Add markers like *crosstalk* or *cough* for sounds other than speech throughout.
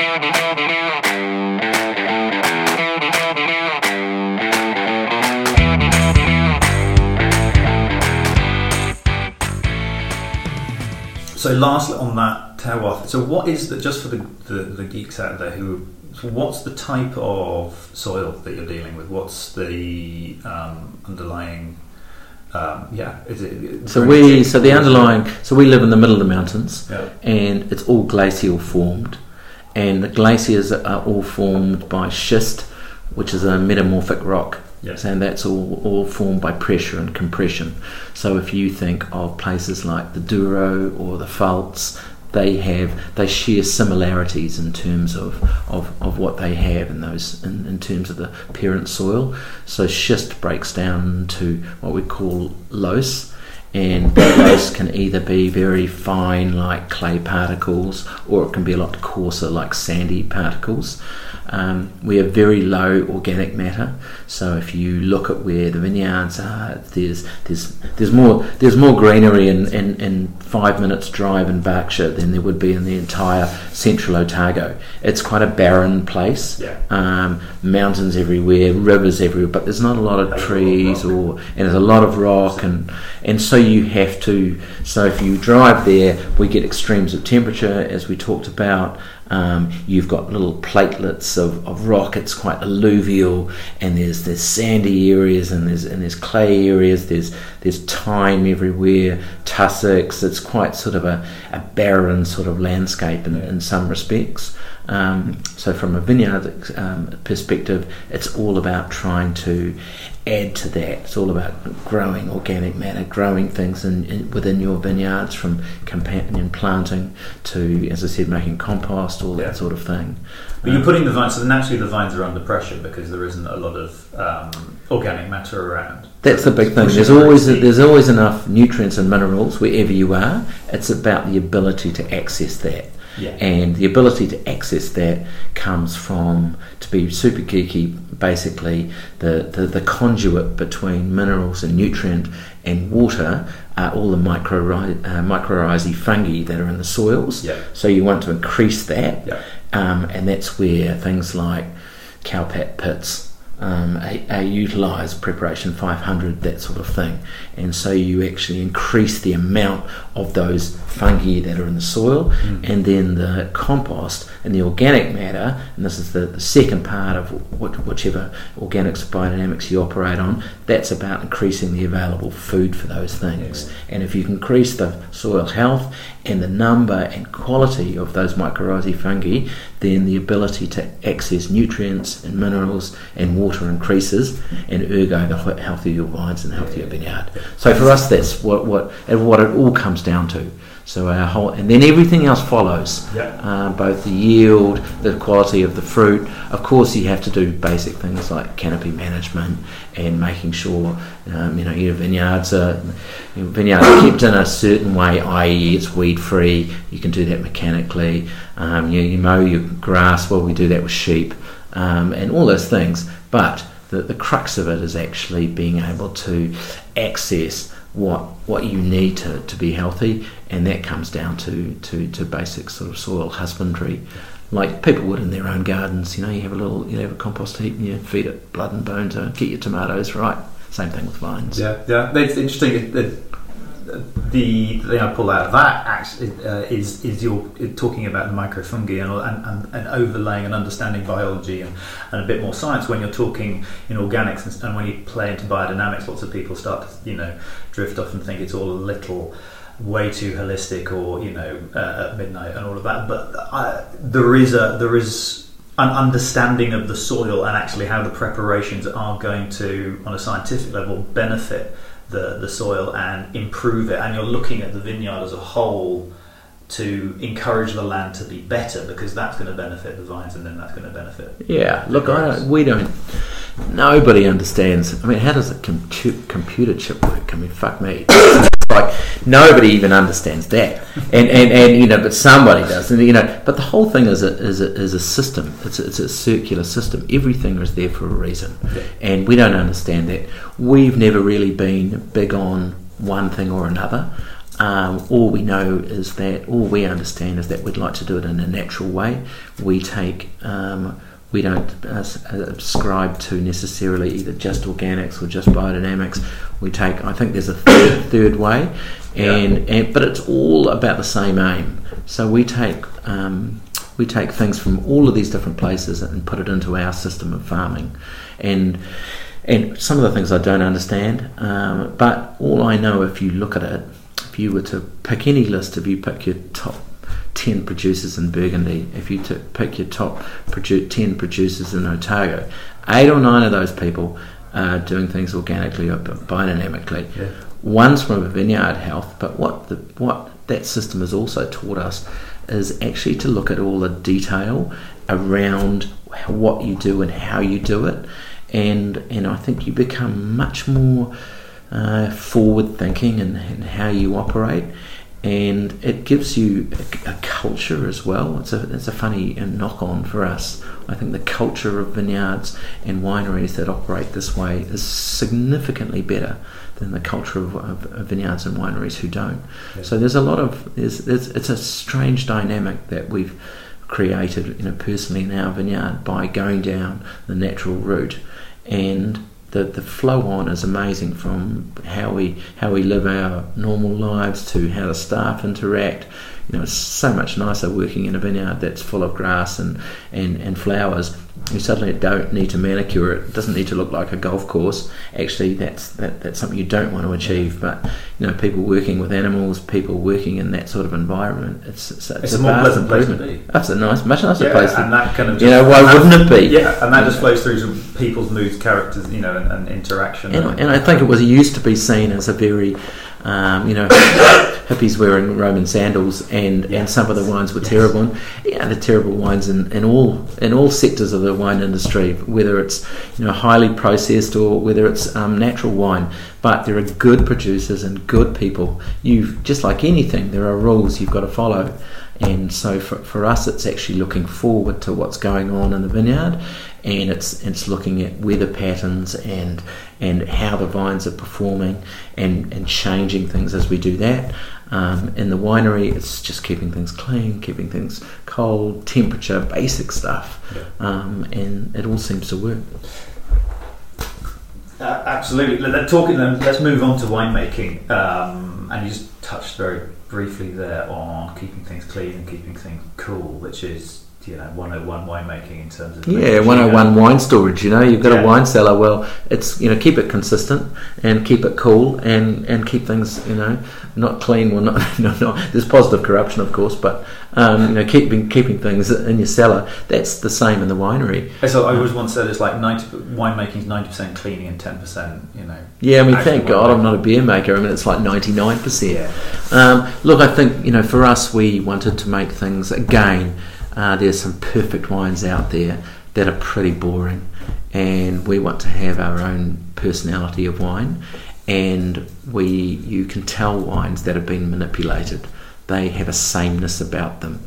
So, lastly on that terroir, so what is the just for the, the, the geeks out there who, so what's the type of soil that you're dealing with? What's the um, underlying um, yeah, is it? So we, so the underlying, so we live in the middle of the mountains, Yeah. and it's all glacial formed, and the glaciers are all formed by schist, which is a metamorphic rock. Yes. And that's all, all formed by pressure and compression. So if you think of places like the Douro or the Pfalz, they have they share similarities in terms of, of, of what they have in those in, in terms of the parent soil. So schist breaks down to what we call loess, and that can either be very fine like clay particles or it can be a lot coarser like sandy particles. Um, we have very low organic matter, so if you look at where the vineyards are, there's there's there's more there's more greenery in, in, in five minutes drive in Berkshire than there would be in the entire central Otago. It's quite a barren place. Yeah. Um, mountains everywhere, rivers everywhere, but there's not a lot of There's a lot of trees or and there's a lot of rock and and so you have to. So if you drive there we get extremes of temperature as we talked about um, you've got little platelets of, of rock. It's quite alluvial and there's there's sandy areas and there's and there's clay areas. There's there's thyme everywhere tussocks. It's quite sort of a, a barren sort of landscape in, in some respects. Um, so from a vineyard um, perspective, it's all about trying to add to that. It's all about growing organic matter, growing things in, in, within your vineyards, from companion planting to, as I said, making compost, all Yeah. that sort of thing. But you're putting the vines, so naturally the vines are under pressure because there isn't a lot of um, organic matter around. That's the big thing. There's always seed. there's always enough nutrients and minerals wherever you are. It's about the ability to access that. Yeah. And the ability to access that comes from, to be super geeky, basically the, the, the conduit between minerals and nutrient and water are all the micro, uh, mycorrhizae fungi that are in the soils. Yeah. So you want to increase that. Yeah. Um, and that's where things like cowpat pits um, are, are utilised, preparation 500, that sort of thing. And so you actually increase the amount of those fungi that are in the soil, and then the compost and the organic matter, and this is the, the second part of wh- whichever organics biodynamics you operate on, that's about increasing the available food for those things. And if you can increase the soil health and the number and quality of those mycorrhizae fungi, then the ability to access nutrients and minerals and water increases, and ergo the he- healthier your vines and the healthier vineyard. So for us, that's what what and what it all comes down to. So our whole, and then everything else follows. Yeah. Uh, both the yield, the quality of the fruit. Of course, you have to do basic things like canopy management and making sure, um, you know, your vineyards are your vineyards are kept in a certain way, i.e., it's weed free. You can do that mechanically. Um, you, you mow your grass. Well, we do that with sheep um, and all those things. But the, the crux of it is actually being able to access what what you need to, to be healthy, and that comes down to, to, to basic sort of soil husbandry, like people would in their own gardens. You know, you have a little, you have a compost heap, and you feed it blood and bone to uh, get your tomatoes right. Same thing with vines. Yeah, yeah. that's interesting. It, it, the thing I pull out of that actually uh, is is your talking about the microfungi and, and, and, and overlaying and understanding biology and, and a bit more science when you're talking in organics and, and when you play into biodynamics. Lots of people start to you know drift off and think it's all a little way too holistic or you know uh, at midnight and all of that. But I, there is a there is an understanding of the soil and actually how the preparations are going to, on a scientific level, benefit the, the soil and improve it. And you're looking at the vineyard as a whole to encourage the land to be better because that's going to benefit the vines and then that's going to benefit. Yeah, look, I don't, we don't. Nobody understands. I mean, how does a compu- computer chip work? I mean, fuck me. *coughs* *coughs* Like nobody even understands that, and, and, and you know, but somebody does, and you know, but the whole thing is a is a, is a system. It's a, it's a circular system. Everything is there for a reason, Yeah. and we don't understand that. We've never really been big on one thing or another. Um, all we know is that, all we understand is that we'd like to do it in a natural way. We take, um, we don't uh, subscribe to necessarily either just organics or just biodynamics. We take, I think there's a third, third way, and, yeah. and but it's all about the same aim. So we take um, we take things from all of these different places and put it into our system of farming, and and some of the things I don't understand, um, but all I know if you look at it if you were to pick any list, if you pick your top 10 producers in Burgundy, if you took, pick your top produ- 10 producers in Otago, eight or nine of those people are doing things organically or biodynamically. Yeah. One's from a vineyard health, but what the, what that system has also taught us is actually to look at all the detail around what you do and how you do it. And, and I think you become much more uh, forward thinking and, how you operate. And it gives you a, a, culture as well. It's a, it's a funny knock on for us. I think the culture of vineyards and wineries that operate this way is significantly better than the culture of, of, of vineyards and wineries who don't. Yeah. So there's a lot of, there's, there's, it's a strange dynamic that we've created you know, personally in our vineyard by going down the natural route. And the, the flow on is amazing from how we how we live our normal lives to how the staff interact. You know, it's so much nicer working in a vineyard that's full of grass and, and, and flowers you suddenly don't need to manicure it. It doesn't need to look like a golf course. Actually, that's that, that's something you don't want to achieve. But you know, people working with animals, people working in that sort of environment, it's it's, it's, it's a, a, more pleasant place to be. That's a nice, much nicer yeah, place. And that kind of you know, why wouldn't it be? Yeah, and that just flows through to people's moods, characters, you know, and, and interaction. And, and, and I think it was used to be seen as a very um, you know, hippies wearing Roman sandals, and, yes. and some of the wines were yes. terrible. And, yeah, the terrible wines in, in all in all sectors of the wine industry, whether it's you know highly processed or whether it's um, natural wine. But there are good producers and good people. You just like anything, there are rules you've got to follow. And so for, for us, it's actually looking forward to what's going on in the vineyard, and it's it's looking at weather patterns and and how the vines are performing and, and changing things as we do that. Um, in the winery, it's just keeping things clean, keeping things cold, temperature, basic stuff, um, and it all seems to work. Uh, absolutely. Let, talking, let's move on to winemaking. Um, and you just touched very briefly there on keeping things clean and keeping things cool, which is you know 101 winemaking in terms of yeah 101 wine storage you know you've got yeah. a wine cellar. Well it's you know keep it consistent and keep it cool and and keep things you know not clean. Well not *laughs* no, no there's positive corruption of course but um, you know keeping keeping things in your cellar that's the same in the winery. So I always once said it's like 90 winemaking is 90% cleaning and 10% you know yeah I mean thank God I'm not a beer maker. I mean it's like 99% yeah. um, look I think you know for us we wanted to make things again uh, there's some perfect wines out there that are pretty boring, and we want to have our own personality of wine. And we, you can tell wines that have been manipulated; they have a sameness about them,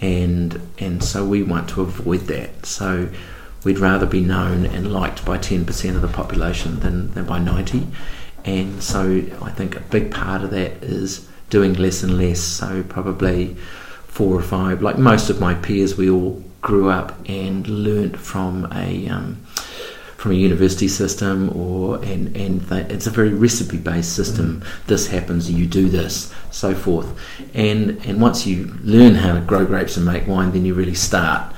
and and so we want to avoid that. So we'd rather be known and liked by 10% of the population than, than by 90 and so I think a big part of that is doing less and less. So probably four or five. Like most of my peers, we all grew up and learnt from a um, from a university system, or and and they, it's a very recipe based system. Mm. This happens, you do this, so forth. And and once you learn how to grow grapes and make wine, then you really start.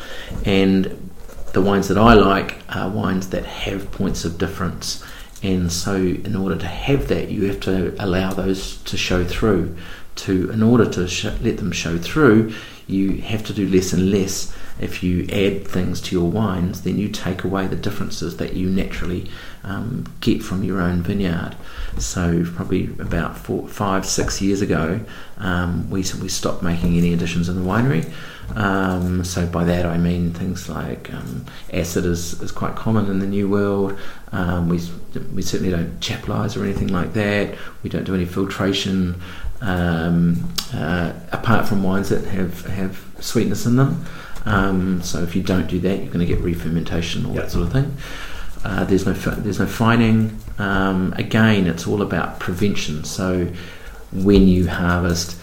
And the wines that I like are wines that have points of difference. And so, in order to have that, you have to allow those to show through to in order to sh- let them show through, you have to do less and less. If you add things to your wines, then you take away the differences that you naturally um, get from your own vineyard. So probably about four, five, six years ago, um, we we stopped making any additions in the winery. Um, so by that I mean things like um, acid is, is quite common in the New World. Um, we we certainly don't chaptalize or anything like that. We don't do any filtration um, uh, apart from wines that have, have sweetness in them. Um, so if you don't do that, you're going to get re-fermentation, all yep. that sort of thing. Uh, there's no there's no fining. Um, again, it's all about prevention. So when you harvest,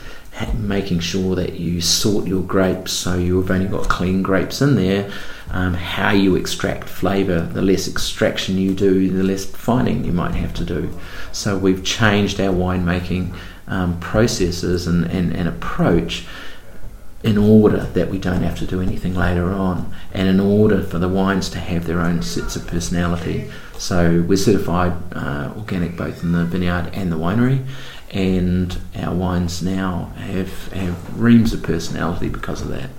making sure that you sort your grapes so you've only got clean grapes in there. Um, how you extract flavour, the less extraction you do, the less fining you might have to do. So we've changed our winemaking um, processes and, and, and approach in order that we don't have to do anything later on, and in order for the wines to have their own sets of personality. So we're certified uh, organic both in the vineyard and the winery, and our wines now have, have reams of personality because of that.